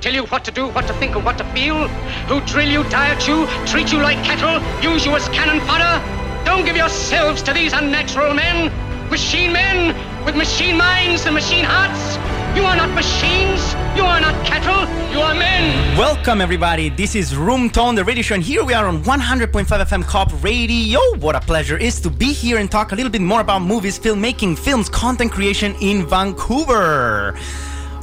tell you what to do, what to think, and what to feel, who drill you, diet you, treat you like cattle, use you as cannon fodder. Don't give yourselves to these unnatural men, machine men with machine minds and machine hearts. You are not machines. You are not cattle. You are men. Welcome, everybody. This is Room Tone, the radio show, and here we are on 100.5 FM Co-op Radio. What a pleasure it is to be here and talk a little bit more about movies, filmmaking, films, content creation in Vancouver.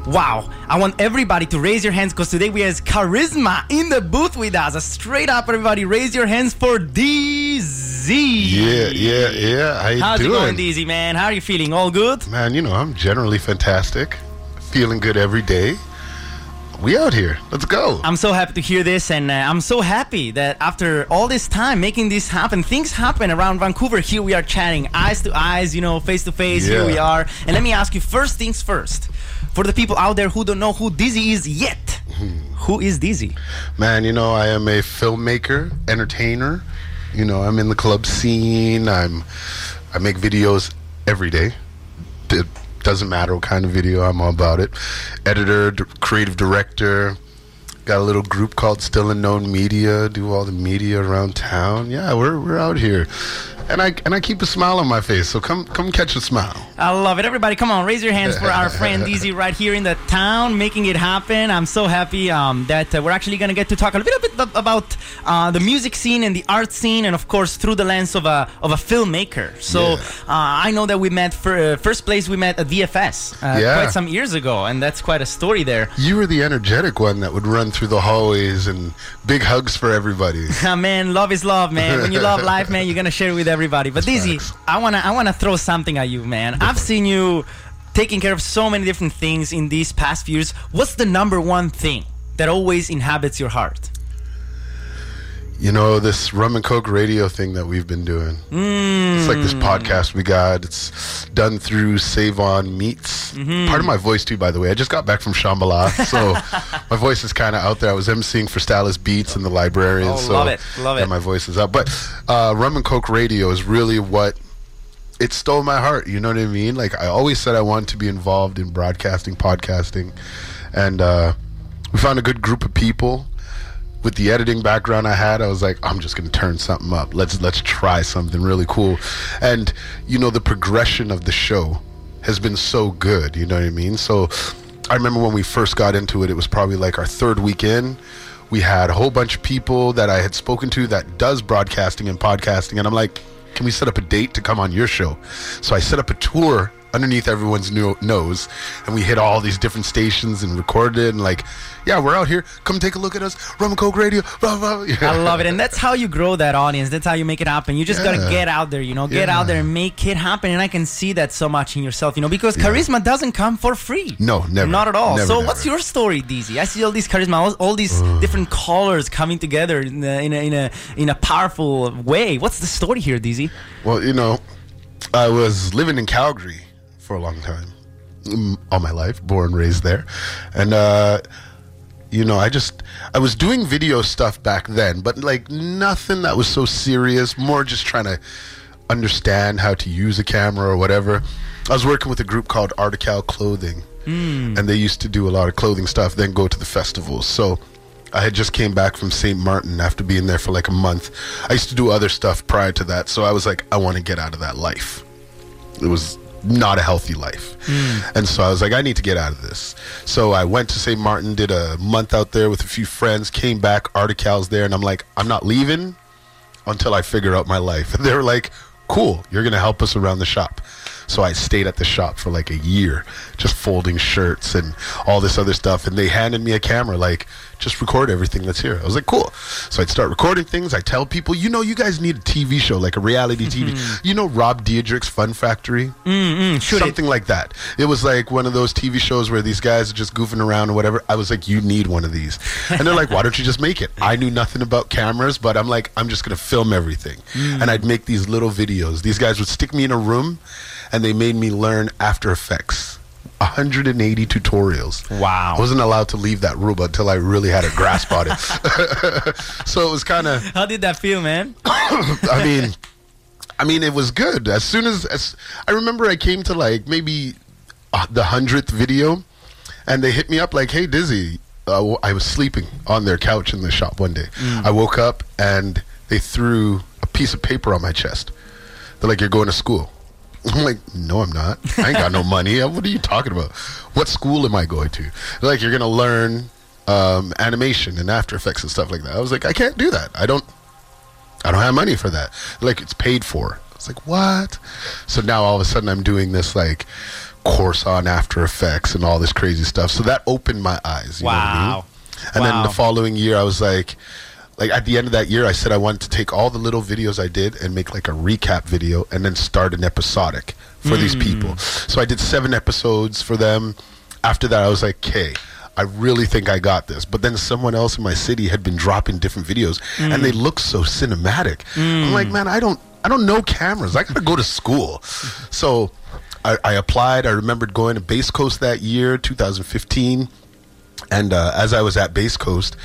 Wow, I want everybody to raise your hands because today we have Charisma in the booth with us. Straight up, everybody, raise your hands for DZ. Yeah, yeah, yeah. How you How's doing? it going, DZ, man? How are you feeling? All good? Man, you know, I'm generally fantastic. Feeling good every day. We out here. Let's go. I'm so happy to hear this, and uh, I'm so happy that after all this time making this happen, things happen around Vancouver. Here we are chatting, eyes to eyes, you know, face to face. Here we are. And let me ask you first things first. For the people out there who don't know who Dizzy is yet, who is Dizzy? Man, you know, I am a filmmaker, entertainer. You know, I'm in the club scene. I'm I make videos every day. It doesn't matter what kind of video, I'm all about it. Editor, d- creative director. Got a little group called Still Unknown Media. Do all the media around town. Yeah, we're we're out here, and I and I keep a smile on my face. So come come catch a smile. I love it. Everybody, come on, raise your hands for our friend Dizzy right here in the town, making it happen. I'm so happy um, that uh, we're actually going to get to talk a little bit about uh, the music scene and the art scene, and of course through the lens of a of a filmmaker. So Yeah. uh, I know that we met for uh, first place. We met at VFS uh, Yeah. quite some years ago, and that's quite a story there. You were the energetic one that would run through the hallways and big hugs for everybody. Ah, man, love is love, man. When you love life, man, you're gonna share it with everybody. But Dizzy, facts. I wanna I wanna throw something at you, man. I've seen you taking care of so many different things in these past few years. What's the number one thing that always inhabits your heart? You know, this rum and coke radio thing that we've been doing. It's like this podcast we got. It's done through Save On Meats. Part of my voice, too, by the way. I just got back from Shambhala, so my voice is kind of out there. I was emceeing for Stylust Beats in the librarian. Oh, so love it, love yeah, it. my voice is out. But uh, rum and coke radio is really what it stole my heart. You know what I mean? Like I always said, I wanted to be involved in broadcasting, podcasting, and uh, we found a good group of people. With the editing background I had, I was like, I'm just gonna turn something up. Let's let's try something really cool. And you know, the progression of the show has been so good. You know what I mean? So I remember when we first got into it, it was probably like our third weekend. We had a whole bunch of people that I had spoken to that does broadcasting and podcasting, and I'm like, can we set up a date to come on your show? So I set up a tour underneath everyone's no- nose, and we hit all these different stations and recorded it. And like, yeah, we're out here. Come take a look at us. Rum and Coke Radio. Blah, blah. Yeah. I love it, and that's how you grow that audience. That's how you make it happen. You just gotta get out there, you know, get out there and make it happen. And I can see that so much in yourself, you know, because charisma doesn't come for free. No, never. Not at all. Never, so, never. what's your story, DZ? I see all these charisma, all, all these different colors coming together in a, in a in a in a powerful way. What's the story here, DZ? Well, you know, I was living in Calgary for a long time, mm, all my life, born, raised there, and uh, you know, I just I was doing video stuff back then, but like nothing that was so serious. More just trying to understand how to use a camera or whatever. I was working with a group called Artical Clothing, and they used to do a lot of clothing stuff. Then go to the festivals. So I had just came back from St. Martin after being there for like a month. I used to do other stuff prior to that, so I was like, I want to get out of that life. It was not a healthy life. Hmm. And so I was like, I need to get out of this. So I went to St. Martin, did a month out there with a few friends, came back, Artical's there, and I'm like, I'm not leaving until I figure out my life. And they were like, cool, you're going to help us around the shop. So I stayed at the shop for like a year, just folding shirts and all this other stuff. And they handed me a camera, like, just record everything that's here. I was like, cool. So I'd start recording things. I tell people, you know, you guys need a TV show, like a reality TV. You know, Rob Dyrdek's Fun Factory? Mm, shoot it. Something like that. It was like one of those TV shows where these guys are just goofing around or whatever. I was like, you need one of these. And they're like, why don't you just make it? I knew nothing about cameras, but I'm like, I'm just going to film everything. Mm. And I'd make these little videos. These guys would stick me in a room and they made me learn After Effects. 180 tutorials. Wow. I wasn't allowed to leave that room until I really had a grasp on it. so it was kind of How did that feel, man? I mean, I mean, it was good. As soon as, as I remember, I came to like maybe uh, the hundredth video, and they hit me up like, "Hey, Dizzy." Uh, I was sleeping on their couch in the shop one day. I woke up and they threw a piece of paper on my chest. They're like, "You're going to school." I'm like, "No, I'm not. I ain't got no money. What are you talking about? What school am I going to?" They're like, "You're gonna learn um, animation and After Effects and stuff like that." I was like, "I can't do that. I don't." I don't have money for that. Like it's paid for. I was like, what? So now all of a sudden I'm doing this like course on After Effects and all this crazy stuff. So that opened my eyes. You Know what I mean? Wow. And then the following year I was like, like at the end of that year I said I wanted to take all the little videos I did and make like a recap video and then start an episodic for these hmm. people. So I did seven episodes for them. After that I was like, okay. I really think I got this. But then someone else in my city had been dropping different videos and they hmm. looked so cinematic. I'm like, hmm. man, I don't I don't know cameras. I gotta go to school. So I, I applied. I remembered going to Bass Coast that year, 2015. And uh, as I was at Bass Coast,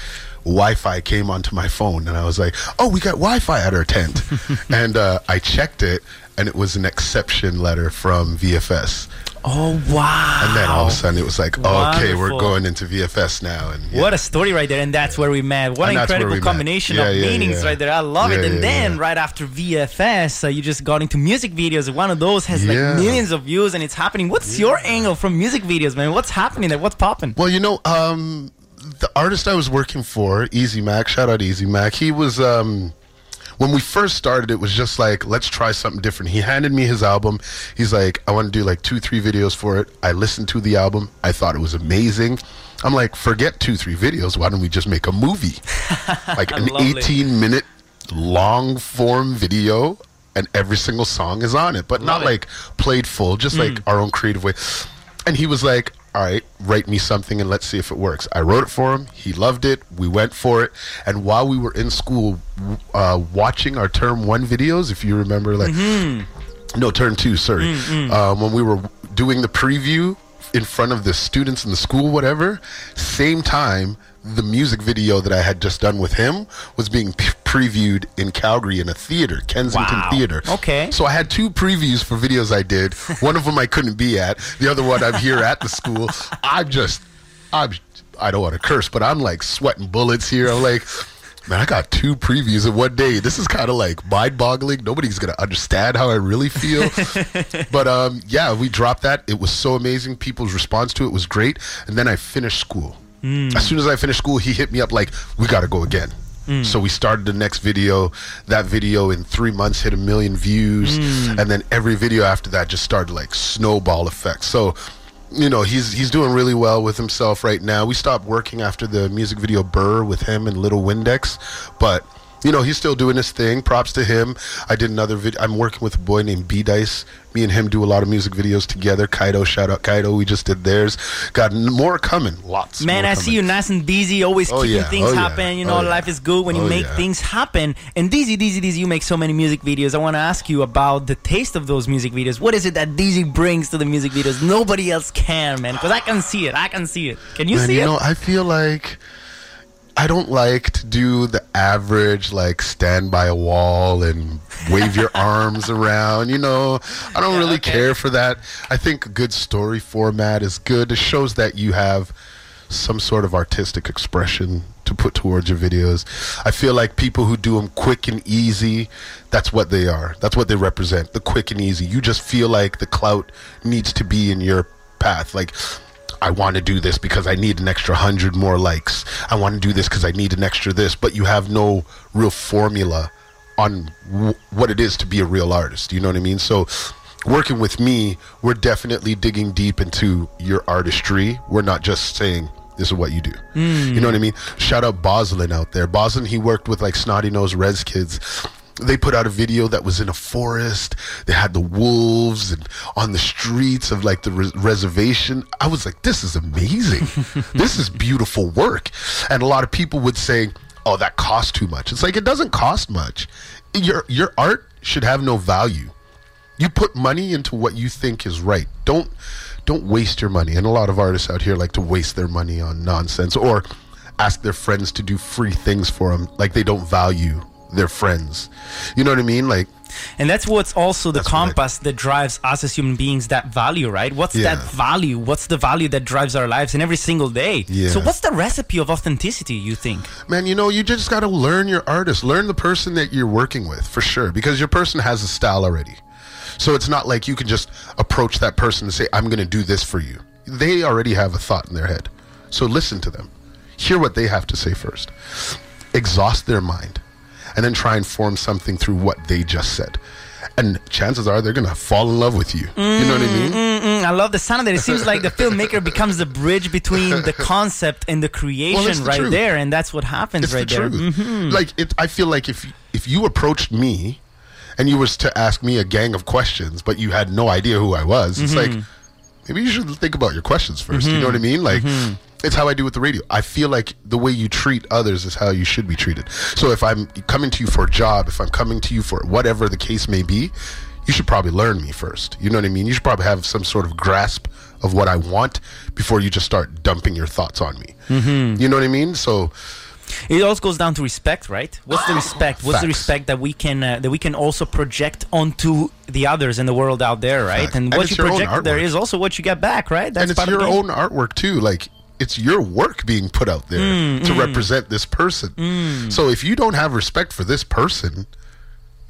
Wi-Fi came onto my phone, and I was like, "Oh, we got Wi-Fi at our tent." and uh, I checked it, and it was an exception letter from VFS. Oh wow! And then all of a sudden, it was like, "Okay, we're going into VFS now." And yeah. What a story right there, and that's where we met. What And an incredible combination Yeah, of meanings right there. I love it. And then right after VFS, uh, you just got into music videos. One of those has like millions of views, and it's happening. What's your angle from music videos, man? What's happening there? What's popping? Well, you know, um, the artist I was working for, Easy Mac, shout out Easy Mac, he was, um, when we first started, it was just like, let's try something different. He handed me his album. He's like, I want to do like two, three videos for it. I listened to the album. I thought it was amazing. I'm like, forget two, three videos. Why don't we just make a movie? like an 18 minute long form video, and every single song is on it, but not it. like played full, just like our own creative way. And he was like, all right, write me something and let's see if it works. I wrote it for him. He loved it. We went for it. And while we were in school, uh, watching our term one videos, if you remember, like, no, term two, sorry. Um, when we were doing the preview in front of the students in the school, whatever, same time, the music video that I had just done with him was being p- previewed in Calgary in a theater, Kensington Wow. Theater. Okay. So I had two previews for videos I did. One of them I couldn't be at. The other one I'm here at the school. I'm just, I'm, I don't want to curse, but I'm like sweating bullets here. I'm like, man, I got two previews in one day. This is kind of like mind-boggling. Nobody's gonna understand how I really feel. but um, yeah, we dropped that. It was so amazing. People's response to it was great. And then I finished school. Mm. As soon as I finished school, he hit me up like, "We got to go again." Mm. So we started the next video. That video in three months hit a million views, mm. and then every video after that just started like snowball effect. So, you know, he's he's doing really well with himself right now. We stopped working after the music video Burr with him and Little Windex, but you know he's still doing his thing. Props to him. I did another video. I'm working with a boy named B Dice. Me and him do a lot of music videos together. Kaido, shout out Kaido. We just did theirs. Got n- more coming. Lots. Man, I see you nice and dizzy, always Oh, keeping yeah. things Oh, yeah. happen. You know, Oh, yeah. life is good when you Oh, make yeah. things happen. And Dizzy, Dizzy, Dizzy, you make so many music videos. I want to ask you about the taste of those music videos. What is it that Dizzy brings to the music videos? Nobody else can, man. Because I can see it. I can see it. Can you Man, see you it? You know, I feel like I don't like to do the average like stand by a wall and wave your arms around. You know, I don't Yeah, really okay. care for that. I think a good story format is good. It shows that you have some sort of artistic expression to put towards your videos. I feel like people who do them quick and easy, that's what they are. That's what they represent. The quick and easy. You just feel like the clout needs to be in your path. Like I want to do this because I need an extra hundred more likes. I want to do this because I need an extra this, but you have no real formula on w- what it is to be a real artist. You know what I mean? So working with me, we're definitely digging deep into your artistry. We're not just saying this is what you do. You know what I hmm. mean? Shout out Boslin out there. Boslin, he worked with like Snotty Nose Rez Kids. They put out a video that was in a forest. They had the wolves and on the streets of like the res- reservation. I was like, this is amazing. this is beautiful work. And a lot of people would say, oh, that costs too much. It's like, it doesn't cost much. Your, your art should have no value you put money into what you think is right don't don't waste your money and a lot of artists out here like to waste their money on nonsense or ask their friends to do free things for them like they don't value their friends you know what i mean like And that's what's also the what I- compass that drives us as human beings that value, right? What's Yeah. that value? What's the value that drives our lives in every single day? Yeah. So, what's the recipe of authenticity, you think? man you know you just got to learn your artist learn the person that you're working with for sure because your person has a style already so it's not like you can just approach that person and say i'm going to do this for you they already have a thought in their head so listen to them hear what they have to say first exhaust their mind and then try and form something through what they just said and chances are they're going to fall in love with you you know what i mm, mean mm, mm, I love the sound of that. It seems like the filmmaker becomes the bridge between the concept and the creation the right truth. there, and that's what happens it's right the there. Mhm. Like it, I feel like if if you approached me and you was to ask me a gang of questions, but you had no idea who I was, it's mm-hmm. like maybe you should think about your questions 1st You know mm-hmm. what I mean? Like mm-hmm. It's how I do with the radio. I feel like the way you treat others is how you should be treated. So if I'm coming to you for a job, if I'm coming to you for whatever the case may be, you should probably learn me first. You know what I mean? You should probably have some sort of grasp of what I want before you just start dumping your thoughts on me. You know what I mean? So It also goes down to respect, right? What's the respect? What's the respect that we can uh, that we can also project onto the others in the world out there, right? Facts. And And what it's you project there is also what you get back, right? That's and it's part of your own artwork too. Like it's your work being put out there Mm, to represent this person. So if you don't have respect for this person,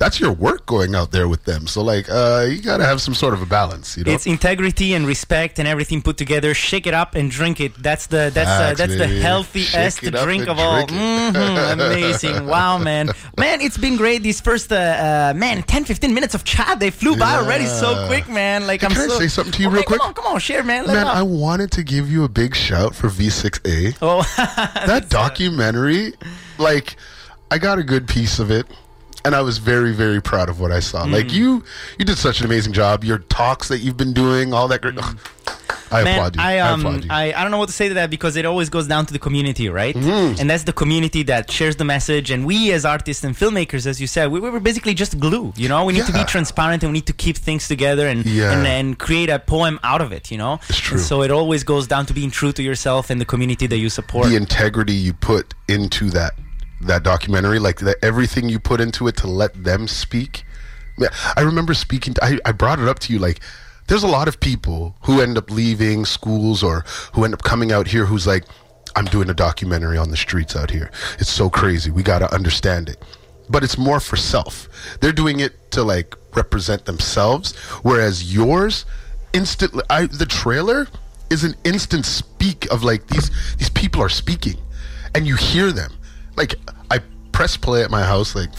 that's your work going out there with them. So like, uh, you gotta have some sort of a balance, you know. It's integrity and respect and everything put together. Shake it up and drink it. That's the that's uh, Facts, that's the healthiest Shake it up drink of all. drink. Mhm, amazing! Wow, man, man, it's been great. These first uh, uh, man 10, 15 minutes of chat they flew by already so quick, man. Like Hey, I'm can I say something to you Okay, real quick? Come on, come on, share, man. Let Man. I wanted to give you a big shout for V6A. Oh, that documentary, like, I got a good piece of it, and I was very, very proud of what I saw. Mm. Like you, you did such an amazing job. Your talks that you've been doing, all that great. I Man, applaud you. I, um, applaud you. I, I don't know what to say to that because it always goes down to the community, right? Mm-hmm. And that's the community that shares the message. And we, as artists and filmmakers, as you said, we, we were basically just glue. You know, we need to be transparent and we need to keep things together and Yeah. and, and create a poem out of it. You know, It's true. And so it always goes down to being true to yourself and the community that you support. the integrity you put into that that documentary, like that everything you put into it to let them speak. I remember speaking. To, I I brought it up to you like. There's a lot of people who end up leaving schools or who end up coming out here who's like, I'm doing a documentary on the streets out here. It's so crazy. We got to understand it. But it's more for self. They're doing it to like represent themselves, whereas yours, instantly, I, the trailer is an instant speak of like these these people are speaking, and you hear them. Like I press play at my house like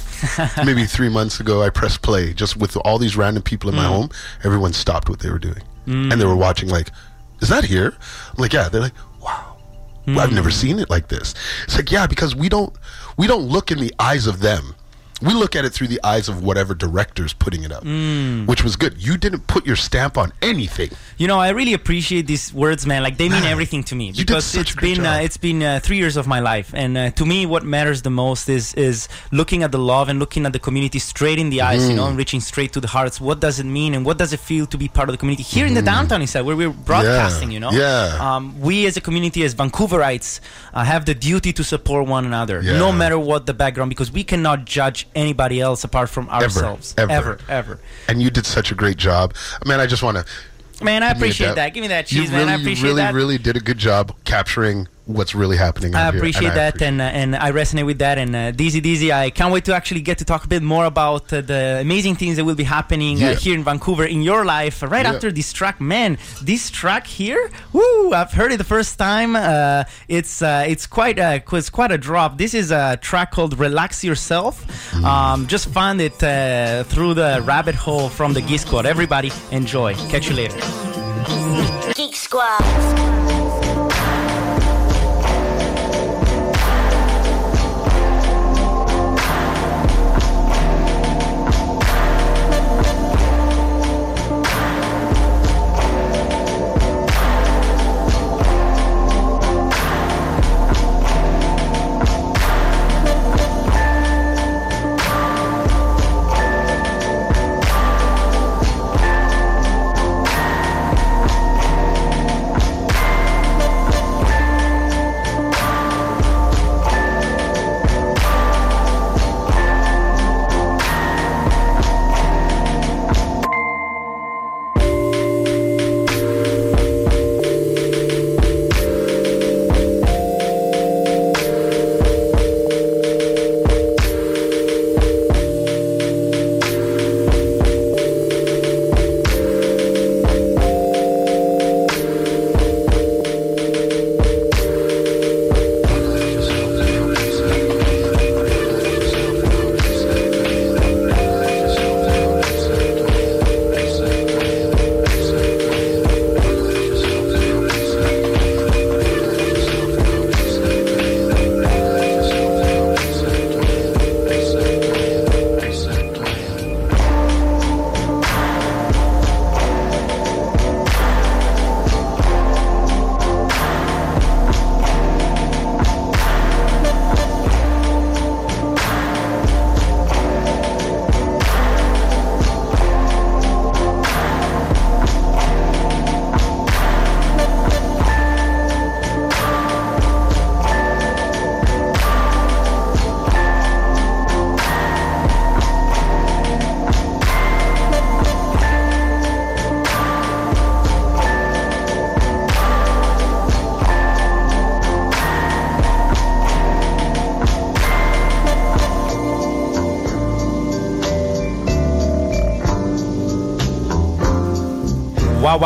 maybe three months ago. I pressed play just with all these random people in my mm. home. Everyone stopped what they were doing, mm. and they were watching. Like, is that here? I'm like, yeah. They're like, wow. I've mm. never seen it like this. It's like, yeah, because we don't we don't look in the eyes of them. We look at it through the eyes of whatever director's putting it up, which was good. You didn't put your stamp on anything. You know, I really appreciate these words, man. Like they mean everything to me because such it's been uh, it's been uh, three years of my life, and uh, to me, what matters the most is is looking at the love and looking at the community straight in the eyes, you know, Mm. and reaching straight to the hearts. What does it mean, and what does it feel to be part of the community here in the downtown? He said, where we're broadcasting. You know, Mm. Yeah. Um, we as a community, as Vancouverites, uh, have the duty to support one another, Yeah. no matter what the background, because we cannot judge anybody else apart from ourselves, ever. ever, ever. And you did such a great job. Man, I just want to Man, I Give me a appreciate that. Give me that you cheese, really, man. I appreciate that. You really, that. really did a good job capturing what's really happening. I out here, and appreciate that, appreciate and uh, and I resonate with that. And uh, Dizzy Dizzy, I can't wait to actually get to talk a bit more about uh, the amazing things that will be happening uh, Yeah. here in Vancouver in your life right Yeah. after this track. Man, this track here, woo! I've heard it the first time. Uh, it's uh, it's quite uh, it's quite a drop. This is a track called "Relax Yourself." Mm. Um, just find it uh, through the rabbit hole from the Geek Squad. Everybody, enjoy. Catch you later. Geek Squad.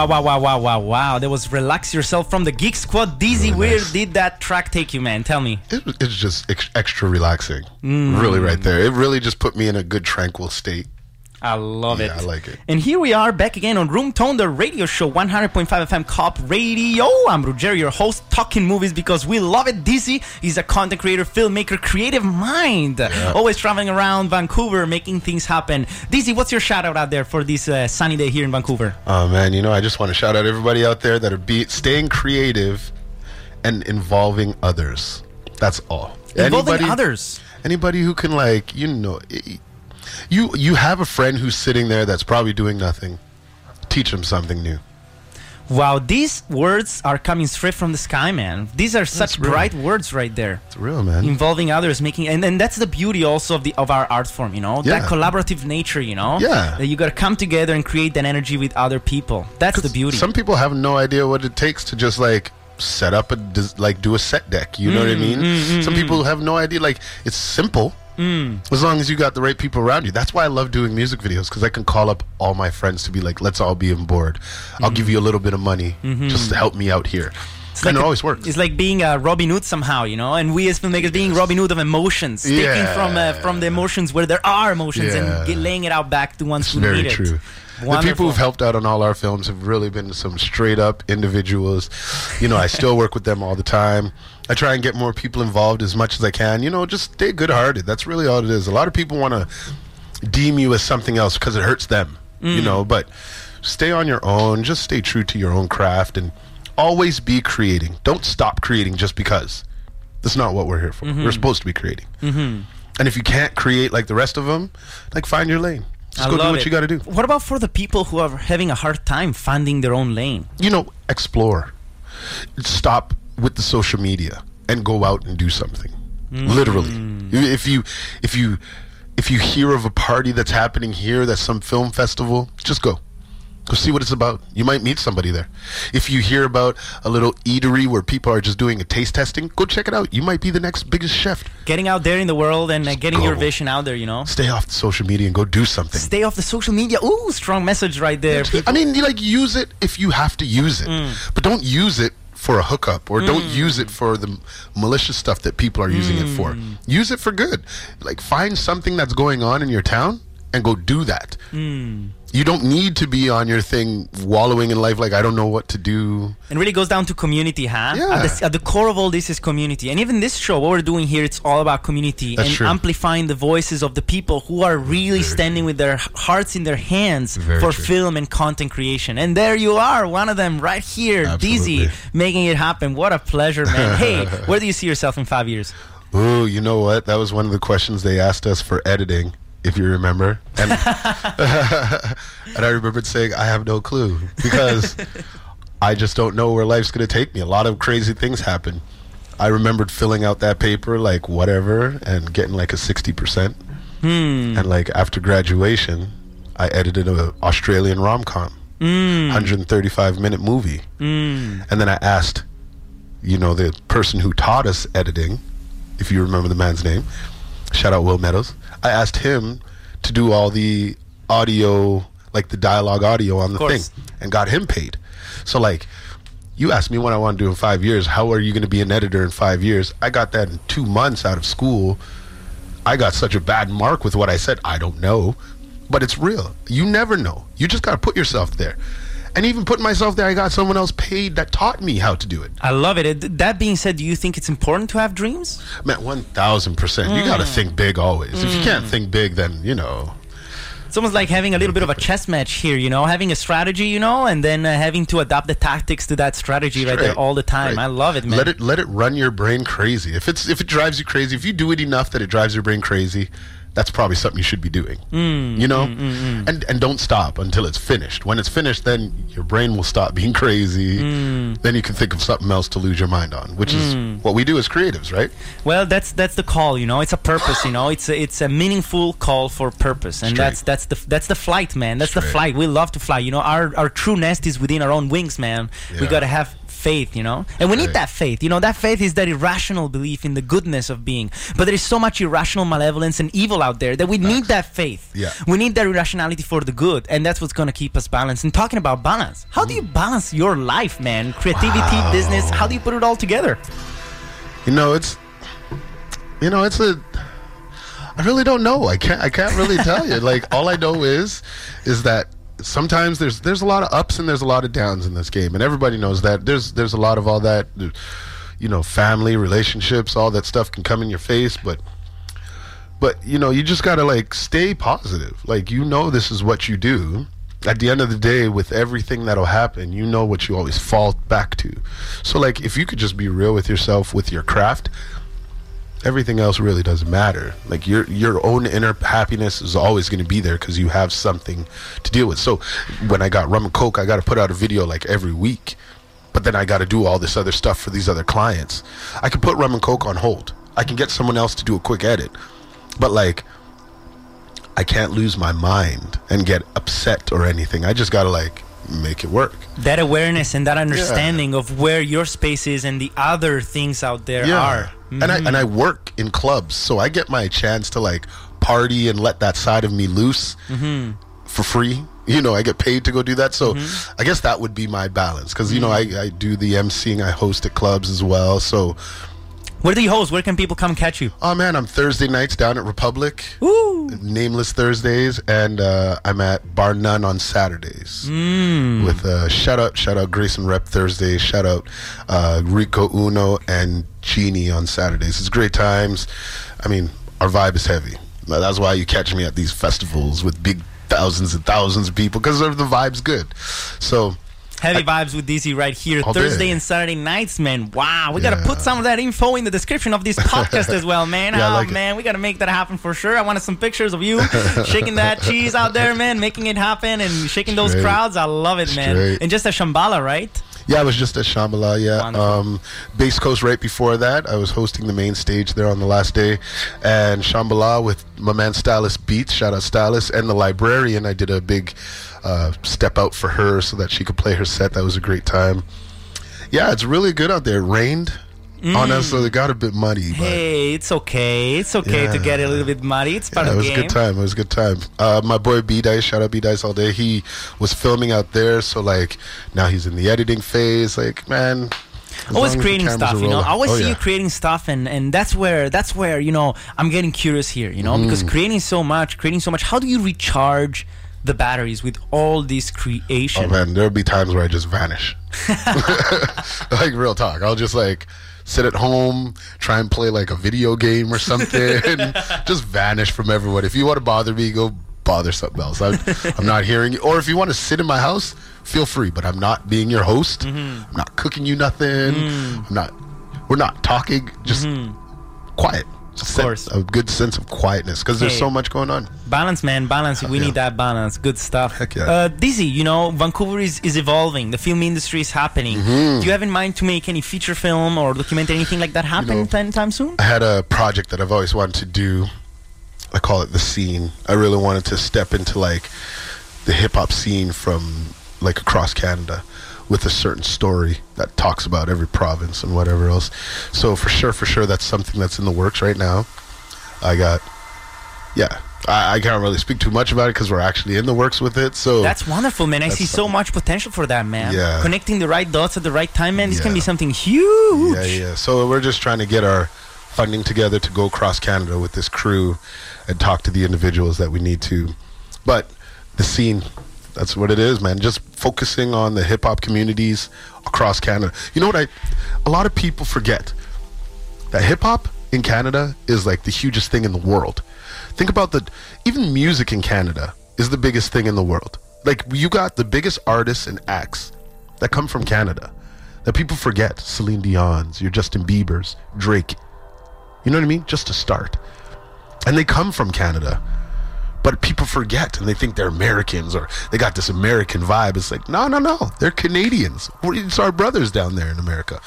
Wow, wow, wow, wow, wow. That was Relax Yourself from the Geek Squad. Dizzy, Really where nice. did that track take you, man? Tell me. It, it's just ex- extra relaxing, Mm. really, right there. It really just put me in a good tranquil state. I love Yeah, it. I like it. And here we are back again on Room Tone, the radio show, 100.5 FM Co-op Radio. I'm Ruggero, your host, talking movies because we love it. Dizzy is a content creator, filmmaker, creative mind. Always traveling around Vancouver, making things happen. Dizzy, what's your shout out out there for this uh, sunny day here in Vancouver? Oh man, you know, I just want to shout out everybody out there that are be staying creative and involving others. That's all. Involving Anybody- others. Anybody who can like, you know, i- you you have a friend who's sitting there that's probably doing nothing. Teach them something new. Wow, these words are coming straight from the sky, man. These are such bright words right there. It's real, man. involving others making and, and that's the beauty also of the of our art form you know Yeah. that collaborative nature you know Yeah. that you got to come together and create that energy with other people that's the beauty Some people have no idea what it takes to just like set up a like do a set deck. You know what I Mm, mean? Mm, mm, Some mm. people have no idea. Like it's simple. Mm. As long as you got the right people around you. That's why I love doing music videos because I can call up all my friends to be like, let's all be on board. I'll give you a little bit of money just to help me out here. Mm-hmm. It's and like it always works. It's like being a Robin Hood somehow, you know, and we as filmmakers being Robin Hood of emotions, taking Yeah. from uh, from the emotions where there are emotions Yeah. and laying it out back to ones It's who very need it. true. The people who've helped out on all our films have really been some straight up individuals. You know, I still work with them all the time. I try and get more people involved as much as I can. You know, just stay good hearted. That's really all it is. A lot of people want to deem you as something else because it hurts them, Mm. you know, but stay on your own. Just stay true to your own craft and always be creating. Don't stop creating just because. That's not what we're here for. Mm-hmm. We're supposed to be creating. Mm-hmm. And if you can't create like the rest of them, like find your lane. Just I go do what it. you got to do. What about for the people who are having a hard time finding their own lane? You know, explore. Stop with the social media and go out and do something. Mm. Literally. If you if you if you hear of a party that's happening here, that's some film festival, just go. Go see what it's about. You might meet somebody there. If you hear about a little eatery where people are just doing a taste testing, go check it out. You might be the next biggest chef. Getting out there in the world and uh, getting your vision out there, you know. Stay off the social media and go do something. Stay off the social media. Ooh, strong message right there. I mean, you like use it if you have to use it, Mm. but don't use it for a hookup or don't use it for the malicious stuff that people are using it for. Mm. Use it for good. Like find something that's going on in your town and go do that. Mm. You don't need to be on your thing wallowing in life like I don't know what to do. It really goes down to community, huh? Yeah. At the, at the core of all this is community. And even this show, what we're doing here, it's all about community That's and true. amplifying the voices of the people who are really standing with their hearts in their hands Very for true. film and content creation. And there you are, one of them right here, Absolutely. Dizzy, making it happen. What a pleasure, man. hey, where do you see yourself in five years? Ooh, you know what? That was one of the questions they asked us for editing, if you remember. And, and I remembered saying, I have no clue because I just don't know where life's going to take me. A lot of crazy things happen. I remembered filling out that paper, like whatever, and getting like a 60%. Hmm. And like after graduation, I edited an Australian rom com, 135 hmm. minute movie. Hmm. And then I asked, you know, the person who taught us editing, if you remember the man's name, shout out Will Meadows. I asked him to do all the audio, like the dialogue audio on the thing, and got him paid. So, like, you asked me what I want to do in five years. How are you going to be an editor in five years? I got that in two months out of school. I got such a bad mark with what I said. I don't know, but it's real. You never know. You just got to put yourself there. And even putting myself there, I got someone else paid that taught me how to do it. I love it. That being said, do you think it's important to have dreams? Man, one thousand percent. You got to think big always. If you can't think big, then you know. It's almost like having a little bit of a chess match here, you know, having a strategy, you know, and then uh, having to adapt the tactics to that strategy right there all the time. Right. I love it, man. Let it let it run your brain crazy. If it's if it drives you crazy, if you do it enough that it drives your brain crazy, that's probably something you should be doing. Mm, you know, and and don't stop until it's finished. When it's finished, then your brain will stop being crazy. Mm. Then you can think of something else to lose your mind on, which is what we do as creatives, right? Well, that's that's the call, you know. It's a purpose, you know. It's a, it's a meaningful call for purpose, and Straight. that's that's the that's the flight, man. That's the flight. We love to fly, you know. Our our true nest is within our own wings, man. We gotta have faith, you know. And we need that faith, you know. That faith is that irrational belief in the goodness of being. But there is so much irrational malevolence and evil out there that we need that faith. Yeah. We need that irrationality for the good, and that's what's gonna keep us balanced. And talking about balance, how do you mm. balance your life, man? Creativity, business. How do you put it all together? You know, it's you know, it's a I really don't know. I can't I can't really tell you. Like all I know is is that sometimes there's there's a lot of ups and there's a lot of downs in this game and everybody knows that. There's there's a lot of all that you know, family, relationships, all that stuff can come in your face, but but you know, you just got to like stay positive. Like you know this is what you do. At the end of the day with everything that'll happen, you know what you always fall back to. So like if you could just be real with yourself with your craft, everything else really doesn't matter. Like your your own inner happiness is always going to be there because you have something to deal with. So when I got rum and coke, I got to put out a video like every week, but then I got to do all this other stuff for these other clients. I can put rum and coke on hold. I can get someone else to do a quick edit, but like. I can't lose my mind and get upset or anything. I just gotta like make it work. that awareness and that understanding of where your space is and the other things out there are. And I and I mm-hmm. work in clubs, so I get my chance to like party and let that side of me loose mm-hmm. for free. You know, I get paid to go do that. So mm-hmm. I guess that would be my balance because you know I, I do the emceeing, I host at clubs as well. So Where do you host? Where can people come catch you? oh man, I'm Thursday nights down at Republic. Woo! Nameless Thursdays, and uh, I'm at Bar None on Saturdays. Mm. With uh, shout out, shout out Grayson Rep Thursdays, shout out uh, Rico Uno and Genie on Saturdays. It's great times. I mean, our vibe is heavy. That's why you catch me at these festivals with big thousands and thousands of people because the vibe's good. So Heavy vibes with DC right here. Thursday day. and Saturday nights, man. Wow. We got to put some of that info in the description of this podcast as well, man. Yeah, oh, like it. man. We got to make that happen for sure. I wanted some pictures of you shaking that cheese out there, man, making it happen and shaking those crowds. I love it, man. And just a Shambhala, right? Yeah, I was just at Shambhala. Yeah, um, Bass Coast. Right before that, I was hosting the main stage there on the last day, and Shambhala with my man Stylust Beats. Shout out Stylust and the librarian. I did a big uh, step out for her so that she could play her set. That was a great time. Yeah, it's really good out there. It rained so it got a bit muddy. But Mm. Hey, it's okay. It's okay to get a little bit muddy. It's part yeah, of it was a good time. It was a good time. Uh, my boy B Dice, shout out B Dice all day. He was filming out there, so like now he's in the editing phase. Like man, as always creating stuff you know i always Oh, see yeah. you creating stuff and and that's where that's where you know i'm getting curious here you know because Mm. creating so much creating so much how do you recharge the batteries with all this creation Oh man, there'll be times where I just vanish. like real talk. I'll just like sit at home, try and play like a video game or something, just vanish from everyone. If you want to bother me, go bother something else. I'm, I'm not hearing you. Or if you want to sit in my house, feel free. But I'm not being your host. Mm-hmm. I'm not cooking you nothing. Mm. I'm not. We're not talking. Just quiet. Mm-hmm. course. a good sense of quietness because there's Hey. so much going on. balance man balance we yeah. need that balance good stuff Heck yeah. uh, dizzy you know vancouver is, is evolving the film industry is happening Mm-hmm. do you have in mind to make any feature film or documentary anything like that happen know- anytime soon I had a project that I've always wanted to do. I call it the scene. I really wanted to step into like the hip hop scene from like across Canada with a certain story that talks about every province and whatever else. So for sure, for sure, that's something that's in the works right now. I got, yeah. I, I can't really speak too much about it because we're actually in the works with it. So That's wonderful, man. I see so much potential for that, man. Yeah. Connecting the right dots at the right time, man. This can be something huge. Yeah, yeah. So we're just trying to get our funding together to go across Canada with this crew and talk to the individuals that we need to. But the scene, that's what it is, man. Just focusing on the hip hop communities across Canada. You know what I a lot of people forget that hip hop in Canada is like the hugest thing in the world. Think about the even music in Canada is the biggest thing in the world. Like you got the biggest artists and acts that come from Canada that people forget. Celine Dion's, your Justin Bieber's, Drake. You know what I mean? Just to start. And they come from Canada. But people forget and they think they're Americans or they got this American vibe. It's like, no, no, no. They're Canadians. It's our brothers down there in America.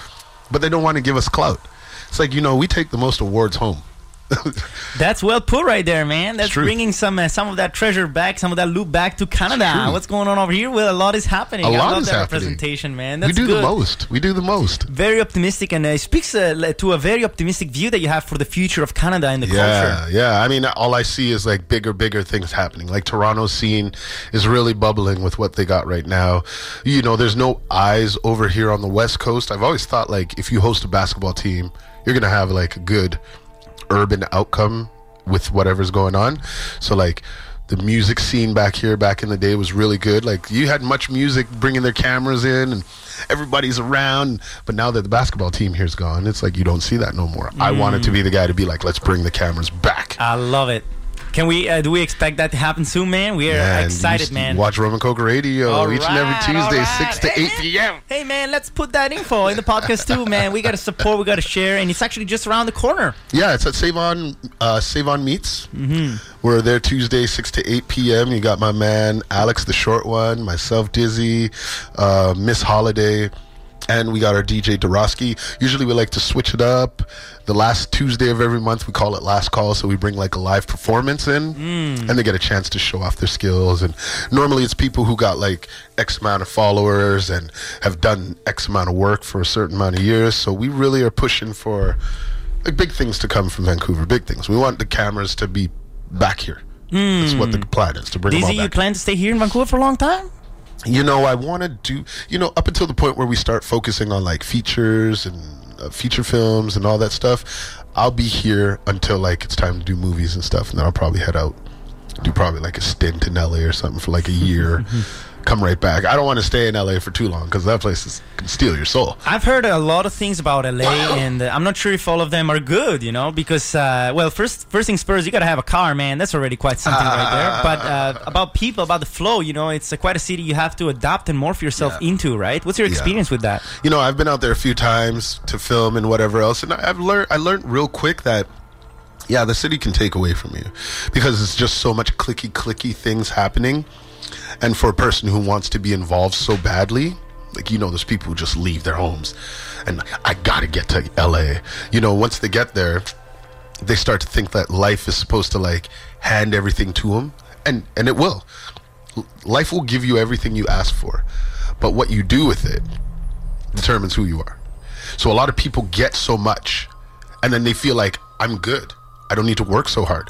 But they don't want to give us clout. It's like, you know, we take the most awards home. That's well put right there, man. That's bringing some uh, some of that treasure back, some of that loot back to Canada. What's going on over here? Well, a lot is happening. A I lot love is that happening. representation, man. we do good. the most. We do the most. Very optimistic, and uh, it speaks uh, to a very optimistic view that you have for the future of Canada and the Yeah, culture. yeah. Yeah. I mean, all I see is like bigger, bigger things happening. Like Toronto's scene is really bubbling with what they got right now. You know, there's no eyes over here on the West Coast. I've always thought like if you host a basketball team, you're gonna have like a good urban outcome with whatever's going on. So like. The music scene back here back in the day was really good. Like you had MuchMusic bringing their cameras in and everybody's around. But now that the basketball team here's gone, it's like you don't see that no more. I wanted to mm. be the guy to be like, let's bring the cameras back. I love it. Can we? Uh, do we expect that to happen soon, man? We are excited, man. Watch Rum and Coke Radio All each and every Tuesday, right. 6 to Hey, 8 man. p.m. Hey man, let's put that info in the podcast too, man. We got to support, we got to share, and it's actually just around the corner. Yeah, it's at Save On, uh, Save On Meats. Mm-hmm. We're there Tuesday, 6 to 8 p.m. You got my man Alex, the short one, myself, Dizzy, uh, Miss Holiday, and we got our DJ Dorosky. Usually we like to switch it up. The last Tuesday of every month, we call it Last Call, so we bring like a live performance in, hmm. and they get a chance to show off their skills. And normally it's people who got like X amount of followers and have done X amount of work for a certain amount of years. So we really are pushing for like big things to come from Vancouver. Big things. We want the cameras to be back here. That's what the hmm. plan is to bring them all Dizzy, you plan to stay here in Vancouver for a long time? You know, I want to do, you know, up until the point where we start focusing on like features and uh, feature films and all that stuff, I'll be here until like it's time to do movies and stuff. And then I'll probably head out, do probably like a stint in LA or something for like a year, come right back. I don't want to stay in LA for too long because that place is, can steal your soul. I've heard a lot of things about LA, and uh, I'm not sure if all of them are good. You know, because uh, well, first first things first, you gotta have a car, man. That's already quite something right there. But uh, about people, about the flow, you know, it's uh, quite a city you have to adapt and morph yourself into, right? What's your Yeah. experience with that? you know, I've been out there a few times to film and whatever else, and I've learned. I learned real quick that, yeah, the city can take away from you because it's just so much clicky clicky things happening, and for a person who wants to be involved so badly, Like you know, there's people who just leave their homes, and I gotta get to LA. You know, once they get there, they start to think that life is supposed to like hand everything to them, and and it will. Life will give you everything you ask for, but what you do with it determines who you are. So a lot of people get so much, and then they feel like I'm good. I don't need to work so hard.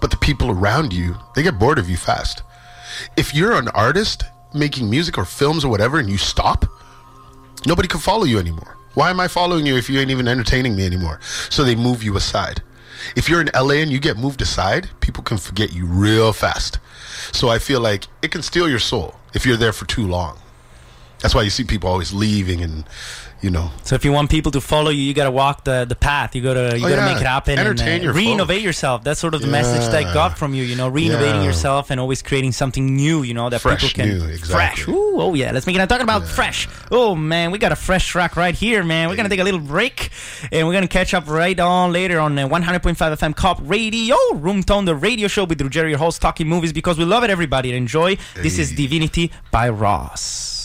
But the people around you, they get bored of you fast. If you're an artist making music or films or whatever, and you stop, nobody can follow you anymore. Why am I following you if you ain't even entertaining me anymore? So they move you aside. If you're in LA and you get moved aside, people can forget you real fast. So I feel like it can steal your soul if you're there for too long. That's why you see people always leaving and, you know, So if you want people to follow you, you gotta walk the, the path. You gotta you Oh, gotta yeah. make it happen. Entertain and, uh, your re-innovate folk. yourself. That's sort of the message that I got from you. You know, re-innovating Yeah. yourself and always creating something new. You know that Fresh, people can new, exactly. fresh. Ooh, oh yeah. Let's make it. I'm talking about fresh. Oh man, we got a fresh track right here, man. We're gonna take a little break and we're gonna catch up right on later on uh, 100.5 FM Co-op Radio, Room Tone, the radio show with Ruggero, your host, talking movies because we love it. Everybody enjoy. This is Divinity by Ross.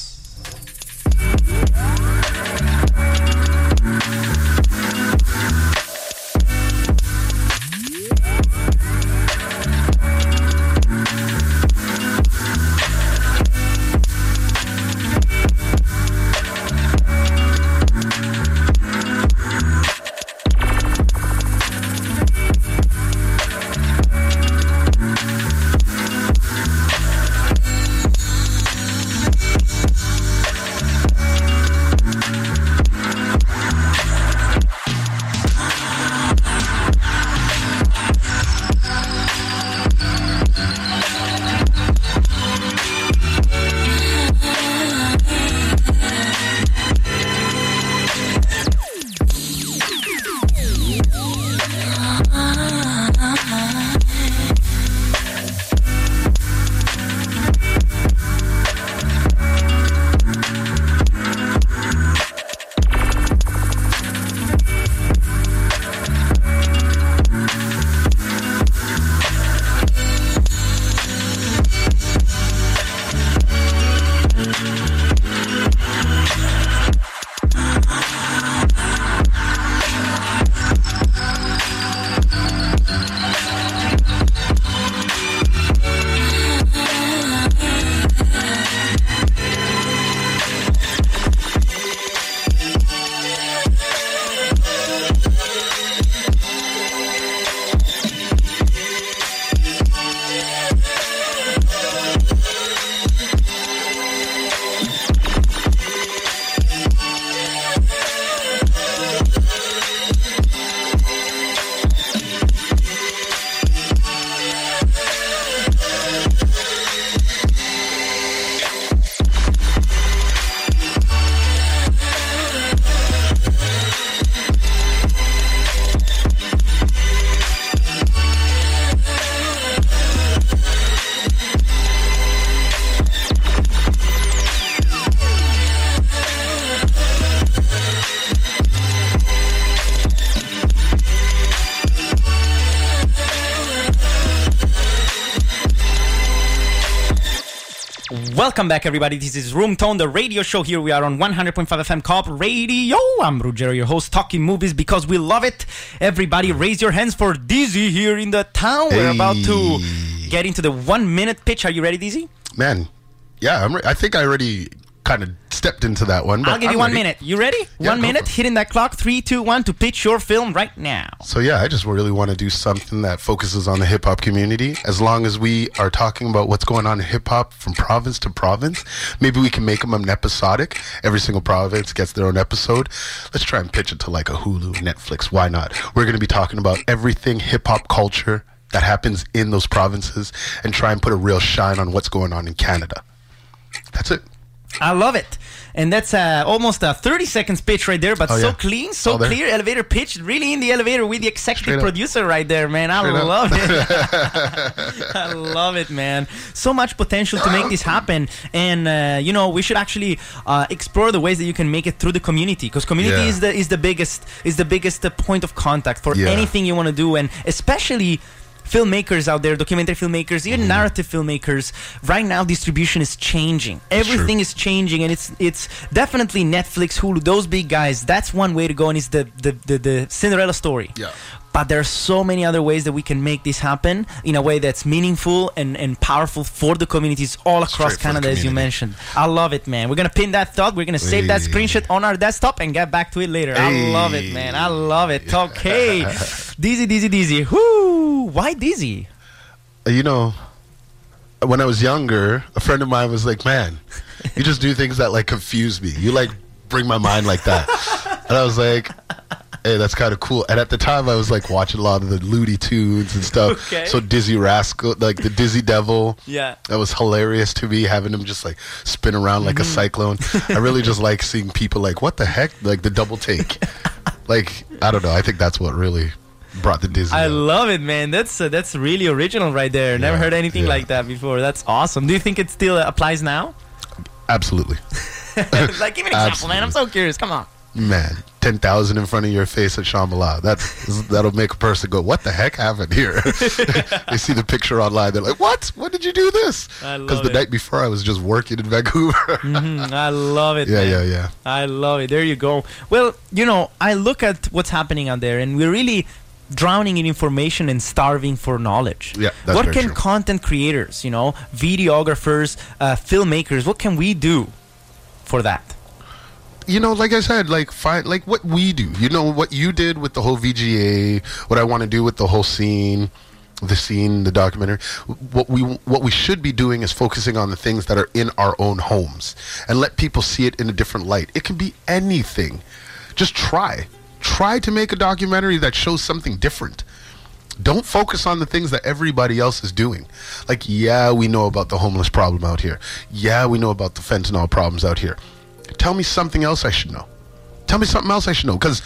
Welcome back, everybody. This is Room Tone, the radio show. Here we are on 100.5 FM Co-op Radio. I'm Ruggero, your host, talking movies because we love it. Everybody, raise your hands for Dizzy here in the town. We're about to get into the one minute pitch. Are you ready, Dizzy? man, yeah, I'm re- I think I already kind of stepped into that one. But I'll give you I'm one ready. minute. You ready? Yeah, one minute, hitting that clock. Three, two, one to pitch your film right now. So yeah, I just really want to do something that focuses on the hip hop community. As long as we are talking about what's going on in hip hop from province to province, maybe we can make them an episodic. Every single province gets their own episode. Let's try and pitch it to like a Hulu, Netflix. Why not? We're going to be talking about everything hip hop culture that happens in those provinces and try and put a real shine on what's going on in Canada. That's it. I love it. And that's uh, almost a 30 seconds pitch right there, but Oh, so yeah. clean, so All there. clear. Elevator pitch, really in the elevator with the executive Straight up. producer right there, man. I Straight up. love it. I love it, man. So much potential to make this happen. And, uh, you know, we should actually uh, explore the ways that you can make it through the community because community Yeah. is the is the biggest is the biggest uh, point of contact for Yeah. anything you want to do and especially filmmakers out there, documentary filmmakers, even mm-hmm. narrative filmmakers, right now distribution is changing. Everything is changing, and it's it's definitely Netflix, Hulu, those big guys. That's one way to go, and it's the the the, the Cinderella story. Yeah. But there are so many other ways that we can make this happen in a way that's meaningful and, and powerful for the communities all across Straight Canada, as you mentioned. I love it, man. We're gonna pin that thought. We're gonna save that screenshot on our desktop and get back to it later. I love it, man. I love it. Okay, Dizzy, Dizzy, Dizzy. Whoo! Why Dizzy? you know, when I was younger, a friend of mine was like, "Man, you just do things that like confuse me. You like bring my mind like that." and I was like, "Hey, that's kind of cool." And at the time, I was like watching a lot of the Looney Tunes and stuff. Okay. So Dizzy Rascal, like the Dizzy Devil. Yeah. That was hilarious to me, having him just like spin around like a Mm-hmm. cyclone. I really just like seeing people like, "What the heck?" Like the double take. like I don't know. I think that's what really brought the Dizzy. I out. love it, man. That's uh, that's really original right there. Never Yeah, heard anything yeah. like that before. That's awesome. Do you think it still applies now? Absolutely. like, give me an example, man. I'm so curious. Come on. Man, ten thousand in front of your face at Shambhala. That's that'll make a person go, "What the heck happened here?" they see the picture online. They're like, "What? What did you do this?" Because the it. night before I was just working in Vancouver. Mm, I love it. yeah, man. yeah, yeah. I love it. There you go. Well, you know, I look at what's happening out there, and we're really drowning in information and starving for knowledge. Yeah, that's what can true. content creators, you know, videographers, uh, filmmakers, what can we do for that? You know, like I said, like find like what we do. You know what you did with the whole VGA. What I want to do with the whole scene, the scene, the documentary. What we what we should be doing is focusing on the things that are in our own homes and let people see it in a different light. It can be anything. Just try. Try to make a documentary that shows something different. Don't focus on the things that everybody else is doing. Like, yeah, we know about the homeless problem out here. Yeah, we know about the fentanyl problems out here. Tell me something else I should know. Tell me something else I should know. Because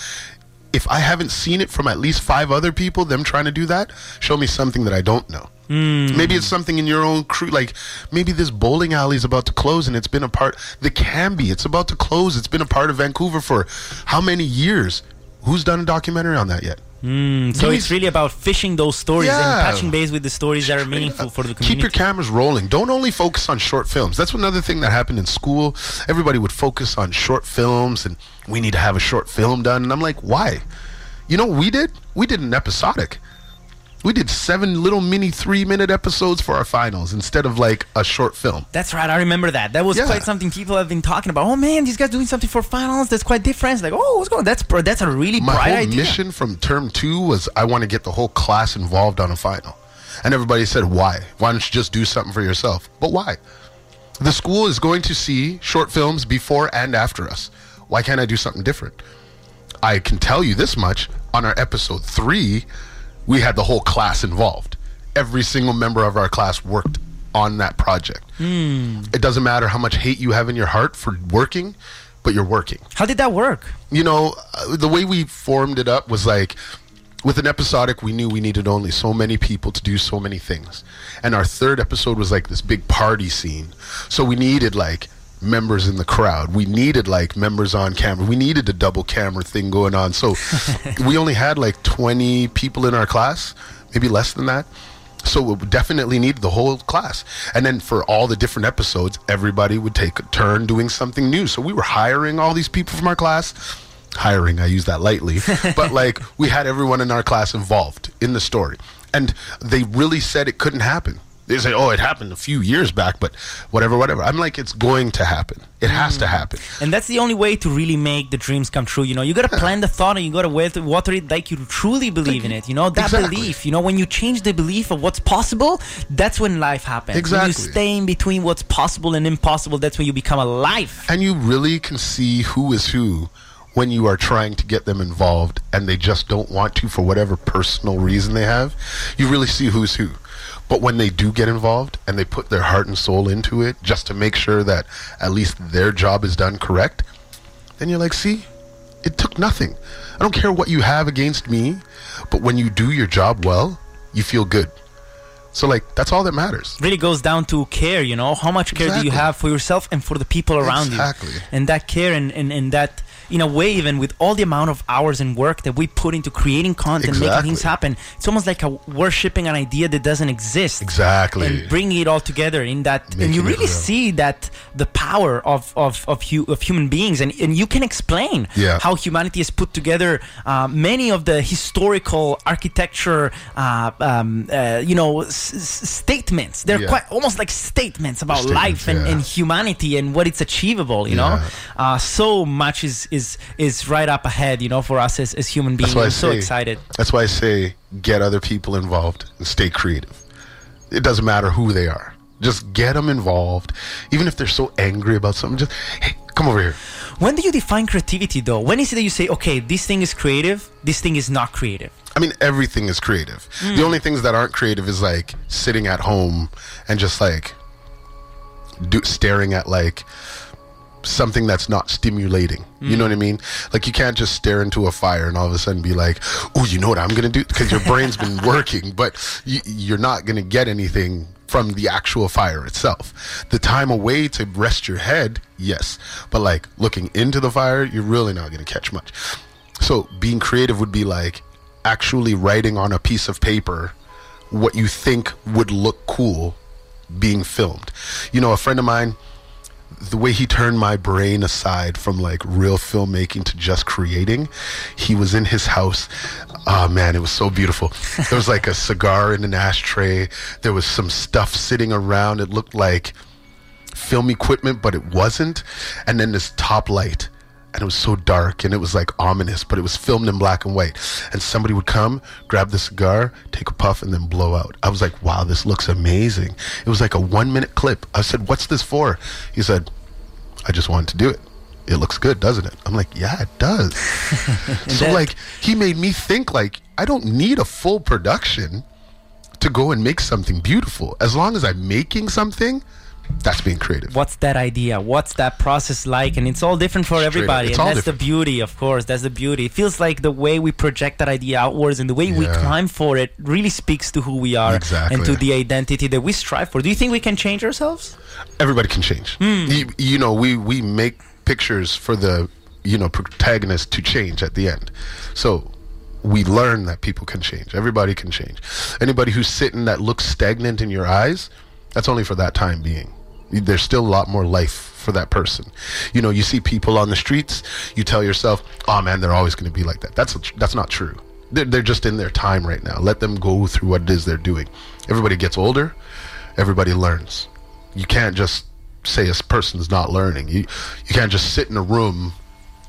if I haven't seen it from at least five other people, them trying to do that, show me something that I don't know. Hmm. Maybe it's something in your own crew. Like maybe this bowling alley is about to close and it's been a part. The Canby, it's about to close. It's been a part of Vancouver for how many years? Who's done a documentary on that yet? Hmm, so Give it's really about fishing those stories Yeah. and touching base with the stories that are meaningful for the community. Keep your cameras rolling. Don't only focus on short films. That's another thing that happened in school. Everybody would focus on short films and we need to have a short film done. And I'm like, why? You know we did? We did an episodic. We did seven little mini three minute episodes for our finals instead of like a short film. That's right. I remember that. That was Yeah. quite something people have been talking about. Oh man, these guys doing something for finals. That's quite different. It's like, oh, what's going? on? That's that's a really My bright whole idea. mission from term two was I want to get the whole class involved on a final. And everybody said, why? Why don't you just do something for yourself? But why? The school is going to see short films before and after us. Why can't I do something different? I can tell you this much on our episode three, we had the whole class involved. Every single member of our class worked on that project. It doesn't matter how much hate you have in your heart for working, but you're working How did that work? you know, uh, the way we formed it up was like with an episodic, we knew we needed only so many people to do so many things. And our third episode was like this big party scene. So we needed like members in the crowd. We needed like members on camera. We needed a double camera thing going on. So we only had like 20 people in our class, maybe less than that. So we definitely needed the whole class. And then for all the different episodes, everybody would take a turn doing something new. So we were hiring all these people from our class. Hiring, I use that lightly. but like we had everyone in our class involved in the story. And they really said it couldn't happen. They say, oh, it happened a few years back, but whatever, whatever. I'm like, it's going to happen. It has to hmm. happen. And that's the only way to really make the dreams come true. You know, you gotta plant the thought and you gotta water it like you truly believe in it. You know, that Exactly. belief. You know, when you change the belief of what's possible, that's when life happens. Exactly. When you stay in between what's possible and impossible, that's when you become alive. And you really can see who is who when you are trying to get them involved and they just don't want to for whatever personal reason they have. You really see who's who. But when they do get involved and they put their heart and soul into it just to make sure that at least their job is done correct, then you're like, see, it took nothing. I don't care what you have against me, but when you do your job well, you feel good. So, like, that's all that matters. really goes down to care you know how much care do you have for yourself and for the people around Exactly. you and that care and, and, and that in a way, even with all the amount of hours and work that we put into creating content, making things happen, it's almost like a worshipping an idea that doesn't exist. Exactly. And bringing it all together in that, and you really real. see that the power of of of, hu- of human beings, and, and you can explain Yeah. how humanity has put together uh, many of the historical architecture, uh, um, uh, you know, s- s- statements. They're Yeah. quite almost like statements about Statements, life and, yeah. and humanity and what it's achievable. You know, uh, so much is is is right up ahead. You know, for us as, as human beings. I'm so excited. That's why I say get other people involved and stay creative. It doesn't matter who they are. Just get them involved. Even if they're so angry about something, just hey, come over here. When do you define creativity, though? When is it that you say, okay, this thing is creative, this thing is not creative? I mean, everything is creative. Hmm. The only things that aren't creative is like sitting at home and just like do, staring at like something that's not stimulating. You know what I mean? Like you can't just stare into a fire and all of a sudden be like, "Oh, you know what I'm gonna do?" Because your brain's been working, but you, you're not gonna get anything from the actual fire itself. The time away to rest your head, yes, but like looking into the fire, you're really not gonna catch much. So being creative would be like actually writing on a piece of paper what you think would look cool being filmed. You know, a friend of mine, the way he turned my brain aside from like real filmmaking to just creating, he was in his house. Oh man, it was so beautiful. There was like a cigar in an ashtray. There was some stuff sitting around. It looked like film equipment, but it wasn't. And then this top light. And it was so dark and it was like ominous, but it was filmed in black and white. And somebody would come, grab the cigar, take a puff, and then blow out. I was like, wow, this looks amazing. It was like a one minute clip. I said, what's this for? He said, I just wanted to do it. It looks good, doesn't it? I'm like, yeah, it does. so that- like he made me think like I don't need a full production to go and make something beautiful. As long as I'm making something, that's being creative. What's that idea? What's that process like? And it's all different for Straight everybody. And that's different. the beauty, of course. That's the beauty. It feels like the way we project that idea outwards and the way we climb for it really speaks to who we are and to the identity that we strive for. Do you think we can change ourselves? Everybody can change. Hmm. You, you know, we we make pictures for the you know protagonist to change at the end. So we learn that people can change. Everybody can change. Anybody who's sitting that looks stagnant in your eyes, that's only for that time being. There's still a lot more life for that person. You know, you see people on the streets, you tell yourself, "Oh man, they're always going to be like that." That's that's not true. They're, they're just in their time right now. Let them go through what it is they're doing. Everybody gets older. Everybody learns. You can't just say a person's not learning. You you can't just sit in a room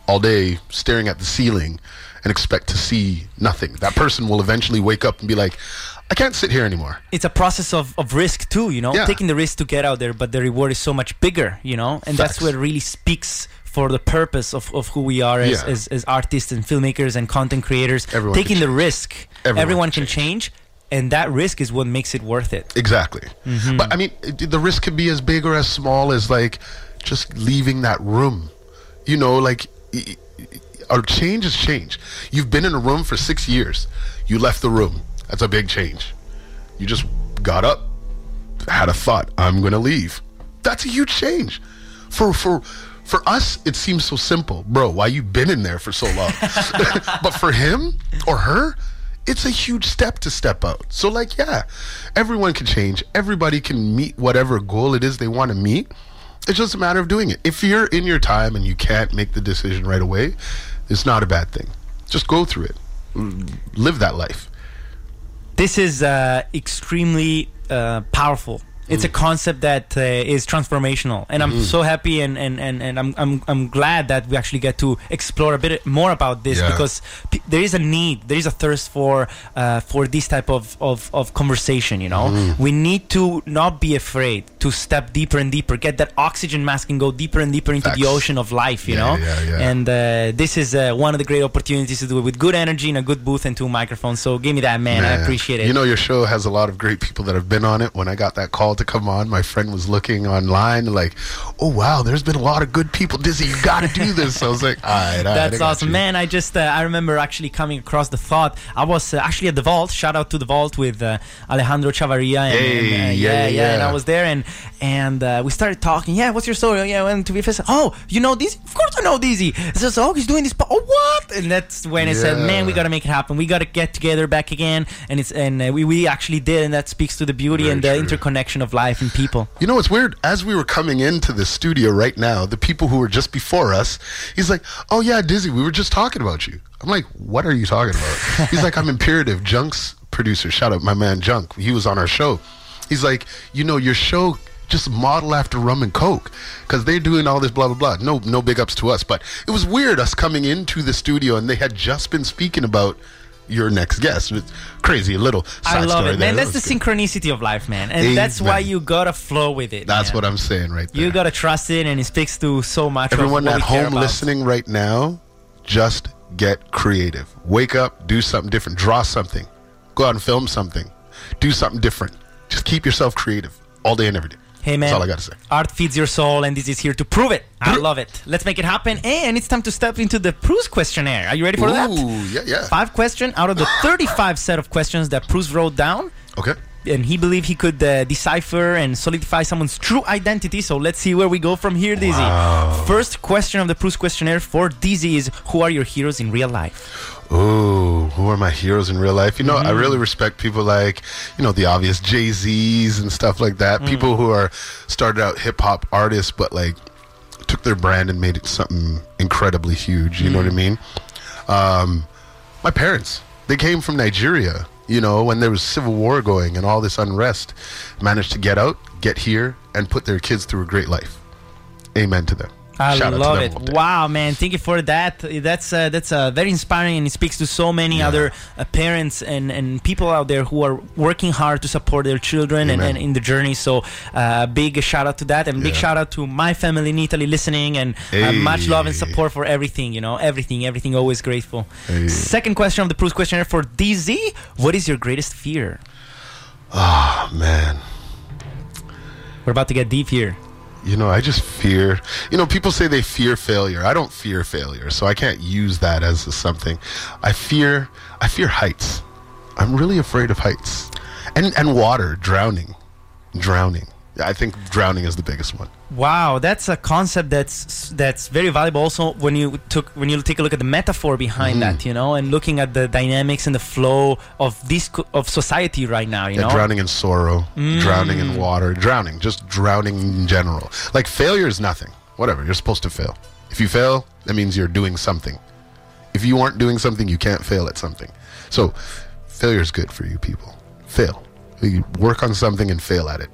all day staring at the ceiling and expect to see nothing. That person will eventually wake up and be like, I can't sit here anymore. It's a process of, of risk too, you know, Yeah. taking the risk to get out there, but the reward is so much bigger, you know, and that's Facts. what really speaks for the purpose of, of who we are as, Yeah. as, as artists and filmmakers and content creators. Everyone taking the risk, Everyone everyone, can can change, and that risk is what makes it worth it. Exactly. Mm-hmm. But I mean, the risk could be as big or as small as like just leaving that room. You know, like our change is change. You've been in a room for six years. You left the room. That's a big change. You just got up, had a thought. I'm gonna leave. That's a huge change. For for for us, it seems so simple, bro. Why you been in there for so long? but for him or her, it's a huge step to step out. So like, yeah, everyone can change. Everybody can meet whatever goal it is they want to meet. It's just a matter of doing it. If you're in your time and you can't make the decision right away, it's not a bad thing. Just go through it. Mm, Live that life. This is uh, extremely uh, powerful. It's Mm. a concept that uh, is transformational, and Mm-hmm. I'm so happy and, and, and, and I'm, I'm, I'm glad that we actually get to explore a bit more about this Yeah. because p- there is a need, there is a thirst for uh, for this type of, of, of conversation. You know, Mm-hmm. we need to not be afraid to step deeper and deeper, get that oxygen mask and go deeper and deeper into the ocean of life. You Yeah, know, yeah, and uh, this is uh, one of the great opportunities to do it with good energy and a good booth and two microphones. So give me that, man. I appreciate it. You know, your show has a lot of great people that have been on it. When I got that call to come on. My friend was looking online, like, oh wow, there's been a lot of good people. Dizzy, you got to do this. I was like, all right, all right, That's awesome, you." man. I just uh, I remember actually coming across the thought. I was uh, actually at the vault. Shout out to the vault with uh, Alejandro Chavarria. And, Hey, and, uh, yeah, yeah, yeah, And. I was there, and and uh, we started talking. Yeah, what's your story? Oh, yeah, I went to VFS. Oh, you know Dizzy? Of course I know Dizzy. So, just oh, he's doing this. po- Oh, what? And that's when I said, man, we gotta make it happen. We gotta get together back again. And it's and uh, we we actually did, and that speaks to the beauty Very and the true. interconnection of life and people. You know what's weird? As we were coming into the studio right now, the people who were just before us, he's like, "Oh yeah, Dizzy, we were just talking about you." I'm like, "What are you talking about?" he's like, "I'm Imperative Junk's producer. Shout out my man Junk. He was on our show. He's like, you know, your show." Just model after rum and coke, because they're doing all this blah blah blah. No, no big ups to us, but it was weird us coming into the studio and they had just been speaking about your next guest. It's crazy, a little. I love it, there. man. That That's the good. synchronicity of life, man, and that's why you gotta flow with it. That's man. what I'm saying right there. You gotta trust it, and it speaks to so much. Everyone of what at home listening right now, just get creative. Wake up, do something different, draw something, go out and film something, do something different. Just keep yourself creative all day and every day. Hey man, That's all I gotta say. art feeds your soul, and this is here to prove it. I love it. Let's make it happen, and it's time to step into the Proust questionnaire. Are you ready for that? Ooh, yeah, yeah. Five question out of the 35 set of questions that Proust wrote down. Okay. And he believed he could uh, decipher and solidify someone's true identity. So let's see where we go from here, Dizzy. First question of the Proust questionnaire for Dizzy is Who are your heroes in real life? Ooh, who are my heroes in real life? You know, I Mm-hmm. really respect people like, you know, the obvious Jay Z's and stuff like that. Mm. People who are started out hip hop artists, but like took their brand and made it something incredibly huge. You know what I Mm. mean? Um, my parents, they came from Nigeria. You know, when there was civil war going and all this unrest, managed to get out, get here, and put their kids through a great life. Amen to them. I Shout love it. Wow, man! Thank you for that. That's uh, that's uh, very inspiring, and it speaks to so many Yeah. other uh, parents and, and people out there who are working hard to support their children and, and in the journey. So, uh, big shout out to that, and big Yeah. shout out to my family in Italy listening, and uh, much love and support for everything. You know, everything, everything. Always grateful. Hey. Second question of the Proust questionnaire for Dizzy: What is your greatest fear? Oh, man. We're about to get deep here. You know, I just fear. You know, people say they fear failure. I don't fear failure, so I can't use that as something. I fear. I fear heights. I'm really afraid of heights, and and water, drowning, drowning. I think drowning is the biggest one. Wow, that's a concept that's that's very valuable. Also, when you took when you take a look at the metaphor behind Mm-hmm. that, you know, and looking at the dynamics and the flow of this of society right now, you Yeah, know. drowning in sorrow, drowning in water, drowning, just drowning in general. Like failure is nothing. Whatever, you're supposed to fail. If you fail, that means you're doing something. If you aren't doing something, you can't fail at something. So, failure is good for you people. Fail. You work on something and fail at it.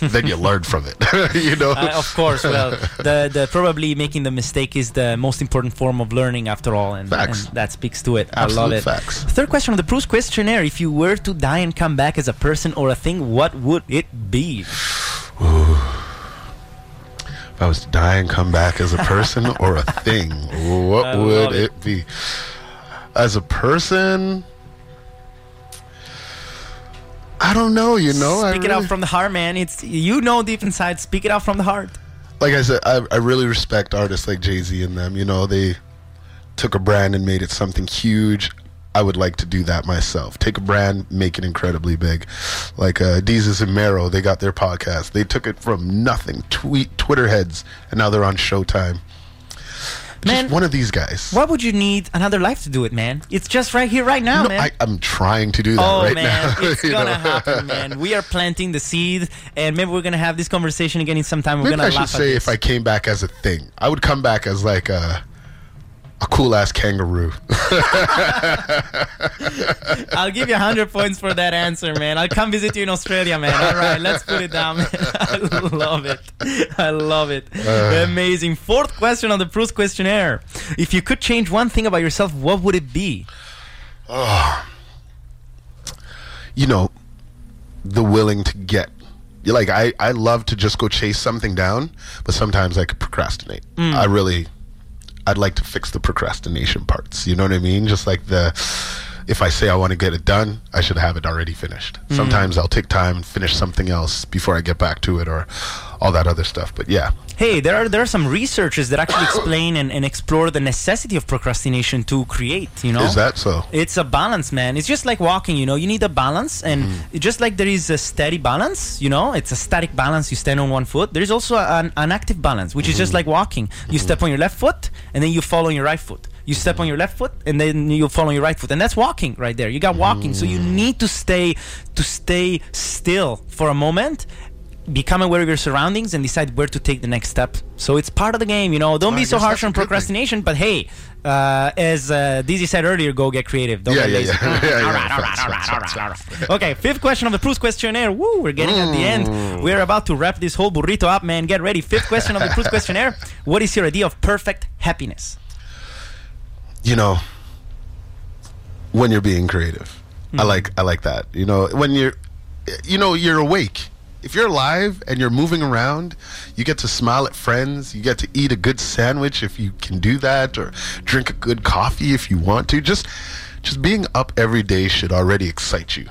then you learn from it. you know? Uh, of course, well, the, the probably making the mistake is the most important form of learning after all, and, and that speaks to it. I love it. facts. Third question of the Proust questionnaire: If you were to die and come back as a person or a thing, what would it be? If I was to die and come back as a person or a thing, what I would it. it be? As a person, I don't know. You know, I Speak it out from the heart, man. It's you know deep inside. Speak it out from the heart. like I said, I, I really respect artists like Jay Z and them. You know, they took a brand and made it something huge. I would like to do that myself. Take a brand, make it incredibly big. Like uh, Desus and Mero, they got their podcast. They took it from nothing, tweet, Twitter heads, and now they're on Showtime. Man, Just one of these guys. Why would you need another life to do it, man? It's just right here, right now, No, man. I, I'm trying to do that Oh right man, now. it's gonna happen, man. We are planting the seed, and maybe we're gonna have this conversation again in some time. We're Maybe gonna I should laugh say at if. I came back as a thing, I would come back as like a a cool ass kangaroo. I'll give you hundred points for that answer, man. I'll come visit you in Australia, man. All right, let's put it down. I love it. I love it. Uh. Amazing. Fourth question on the Proust questionnaire: If you could change one thing about yourself, what would it be? you know, the willing to get. Like I, I love to just go chase something down, but sometimes I could procrastinate. Mm. I really, I'd like to fix the procrastination parts. You know what I mean? Just like the, if I say I want to get it done, I should have it already finished. Sometimes I'll take time and finish something else before I get back to it or all that other stuff. But yeah, Hey, there are there are some researchers that actually explain and, and explore the necessity of procrastination to create. You know, is that so? It's a balance, man. It's just like walking, you know. You need a balance, and Mm-hmm. just like there is a steady balance, you know, it's a static balance. You stand on one foot. There is also an, an active balance, which is Mm-hmm. just like walking. You step on your left foot, and then you follow on your right foot. You step on your left foot, and then you follow on your right foot, and that's walking right there. You got walking, so you Mm. need to stay to stay still for a moment. Become aware of your surroundings and decide where to take the next step. So it's part of the game, you know. Don't be so harsh on good thing. procrastination, but hey, uh, as uh, Dizzy said earlier, go get creative. Don't Yeah, get yeah, lazy. yeah. Yeah, yeah. all right, all right, Facts, all right, facts, all facts, right, all right. Okay, fifth question of the Proust questionnaire. Woo, we're getting at the end. We're about to wrap this whole burrito up, man. Get ready. Fifth question of the Proust questionnaire. What is your idea of perfect happiness? You know when you're being creative. I hmm. like i like that. You know when you're you know you're awake. If you're alive and you're moving around you get to smile at friends. You get to eat a good sandwich if you can do that or drink a good coffee if you want to. Just just being up every day should already excite you.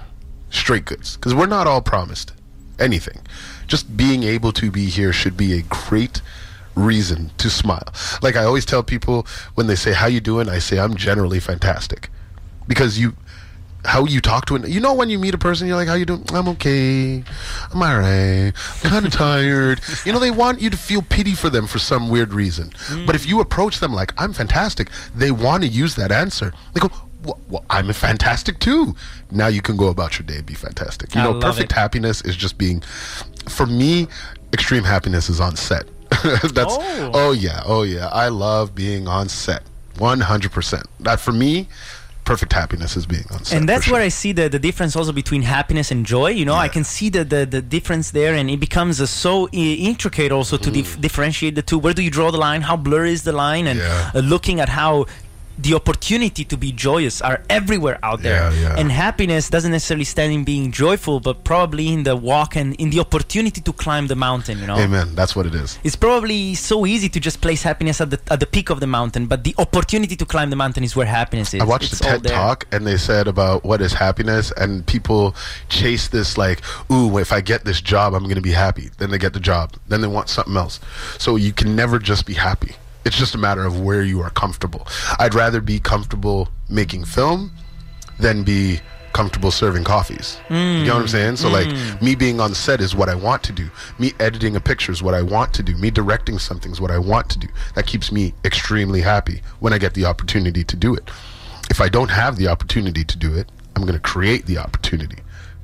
Straight goods. Because we're not all promised anything. Just being able to be here should be a great reason to smile. Like i always tell people when they say how you doing? I say i'm generally fantastic. Because you how you talk to it you know when you meet a person you're like how you doing? I'm okay. I'm all right. I'm kind of tired. You know they want you to feel pity for them for some weird reason. Mm. But if you approach them like i'm fantastic they want to use that answer. They go well, well, i'm fantastic too. Now you can go about your day and be fantastic. You I know perfect it. happiness is just being for me extreme happiness is on set that's Oh. oh yeah oh yeah i love being on set 100% that for me perfect happiness is being on set and that's for where sure. I see the, the difference also between happiness and joy. You know, I can see the, the, the difference there, and it becomes uh, so I- intricate also to dif- differentiate the two. Where do you draw the line? How blurry is the line? And Yeah. uh, looking at how the opportunity to be joyous are everywhere out there. Yeah, yeah. And happiness doesn't necessarily stand in being joyful, but probably in the walk and in the opportunity to climb the mountain. You know. amen that's what it is It's probably so easy to just place happiness at the at the peak of the mountain, but the opportunity to climb the mountain is where happiness is. I watched It's a TED talk and they said about what is happiness, and people chase this like, ooh, if I get this job, I'm going to be happy. Then they get the job, then they want something else. So you can never just be happy. It's just a matter of where you are comfortable. I'd rather be comfortable making film than be comfortable serving coffees. You know what I'm saying? So like hmm. me being on set is what I want to do. Me editing a picture is what I want to do. Me directing something is what I want to do. That keeps me extremely happy when I get the opportunity to do it. If I don't have the opportunity to do it, I'm going to create the opportunity.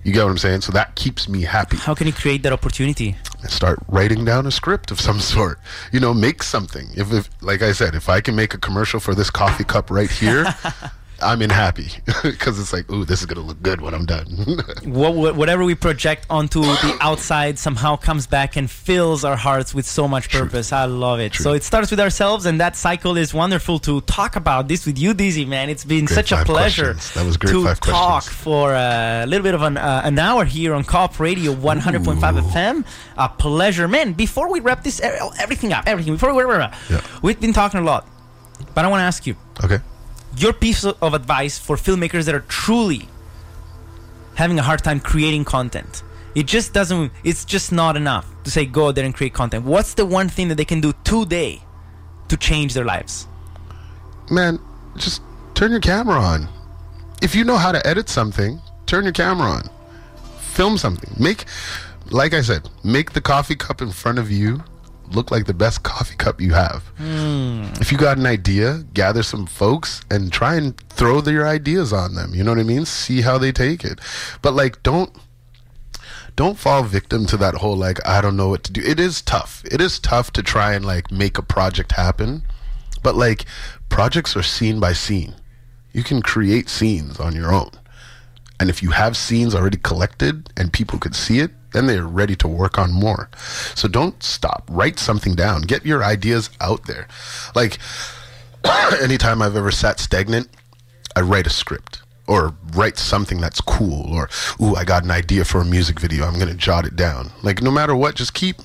You get what I'm saying? So that keeps me happy. How can you create that opportunity? And start writing down a script of some sort. You know, make something. If, if like I said, if I can make a commercial for this coffee cup right here, I'm in happy because it's like, ooh, this is gonna look good when I'm done. What, what, whatever we project onto the outside somehow comes back and fills our hearts with so much purpose. I love it. So it starts with ourselves, and that cycle is wonderful to talk about this with you, Dizzy, man. It's been Great such a pleasure questions. That was great to talk questions. for a little bit of an, uh, an hour here on Co-op Radio 100.5 FM. A pleasure, man. Before we wrap this everything up, everything, before we wrap Yeah. we've been talking a lot, but I want to ask you okay. Your piece of advice for filmmakers that are truly having a hard time creating content. It just doesn't, it's just not enough to say go out there and create content. What's the one thing that they can do today to change their lives? Man, just turn your camera on. If you know how to edit something, turn your camera on. Film something. Make, like I said, make the coffee cup in front of you look like the best coffee cup you have. Hmm. If you got an idea, gather some folks and try and throw their ideas on them. You know what I mean? See how they take it. But like, don't don't fall victim to that whole like I don't know what to do. It is tough. It is tough to try and like make a project happen. But like projects are scene by scene. You can create scenes on your own. And if you have scenes already collected and people could see it, then they're ready to work on more. So don't stop. Write something down. Get your ideas out there. Like anytime I've ever sat stagnant, I write a script or write something that's cool or ooh, I got an idea for a music video. I'm going to jot it down. Like no matter what, just keep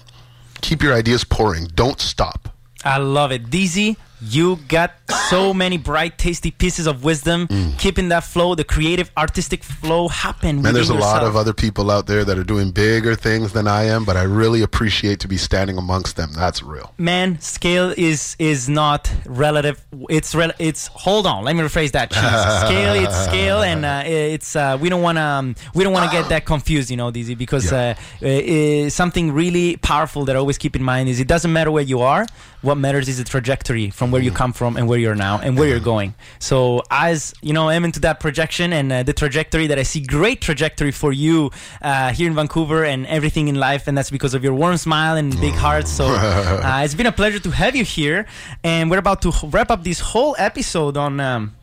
keep your ideas pouring. Don't stop. I love it. Dizzy, You got so many bright, tasty pieces of wisdom. Keeping that flow, the creative, artistic flow happen. Man, there's a within lot of other people out there that are doing bigger things than I am, but I really appreciate to be standing amongst them. That's real. man scale is is not relative it's rel- it's hold on let me rephrase that scale it's scale and uh, it's uh, we don't want to um, we don't want to get that confused you know Dizzy because Yeah. uh, uh, something really powerful that I always keep in mind is it doesn't matter where you are what matters is the trajectory from where you come from and where you're now and where you're going. So as you know I'm into that projection and uh, the trajectory that I see great trajectory for you uh, here in Vancouver and everything in life and that's because of your warm smile and big heart. So uh, it's been a pleasure to have you here. And we're about to wrap up this whole episode on um,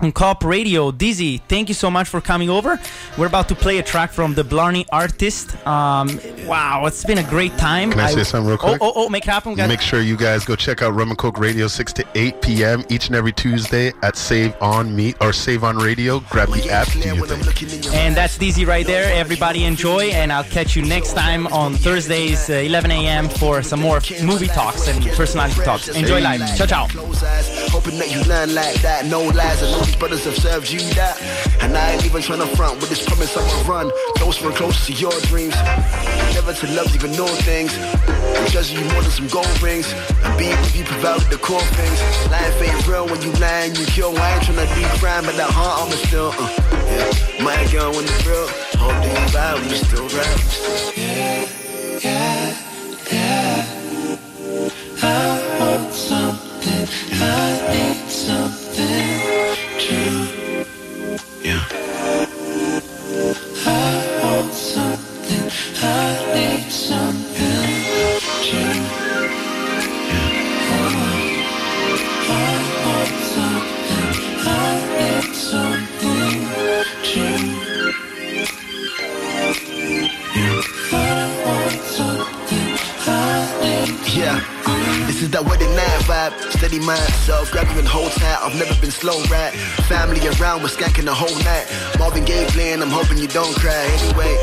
on Co-op Radio. Dizzy, thank you so much for coming over. We're about to play a track from the Blarney artist. Um, wow, it's been a great time. Can I say something real quick? Oh, oh, oh, make it happen, guys. Make sure you guys go check out Rum and Coke Radio 6 to 8 p.m. each and every Tuesday at Save On Me or Save On Radio. Grab the app, do your thing. And that's Dizzy right there. Everybody enjoy, and I'll catch you next time on Thursdays, uh, 11 a.m. for some more movie talks and personality talks. Enjoy life. Ciao, ciao. Close you I these brothers have served you that. And I ain't even trying to front with this promise I'ma run. Closer and closer to your dreams. Never to love, even know things. I'm you more than some gold rings. And being with you provided the core things. Life ain't real when you and you kill. I ain't trying to be crime, but that heart I'ma still. Uh, yeah. My girl when it's real. That you vibe, we still rap. we still- Yeah, this is that wedding night vibe. Steady myself, grab you and hold tight. I've never been slow, right? Family around, we're skanking the whole night. Marvin Gaye playing, I'm hoping you don't cry. Anyway,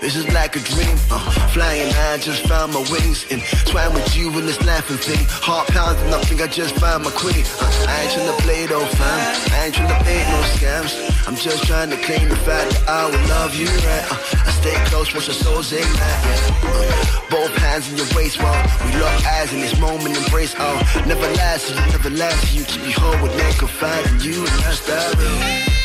this is like a dream. Uh, flying high, just found my wings. And swam with you in this laughing thing. Heart pounding, I think I just found my queen. Uh, I ain't tryna play though, fam. I ain't tryna play no scams. I'm just trying to claim the fact that I will love you, right? Uh, I stay close once your soul's ignite. Yeah. Uh, both hands in your waist, while we lock eyes in this moment, embrace. Oh, never last, you never last. You keep me whole with neck, confide you, and that's that. real.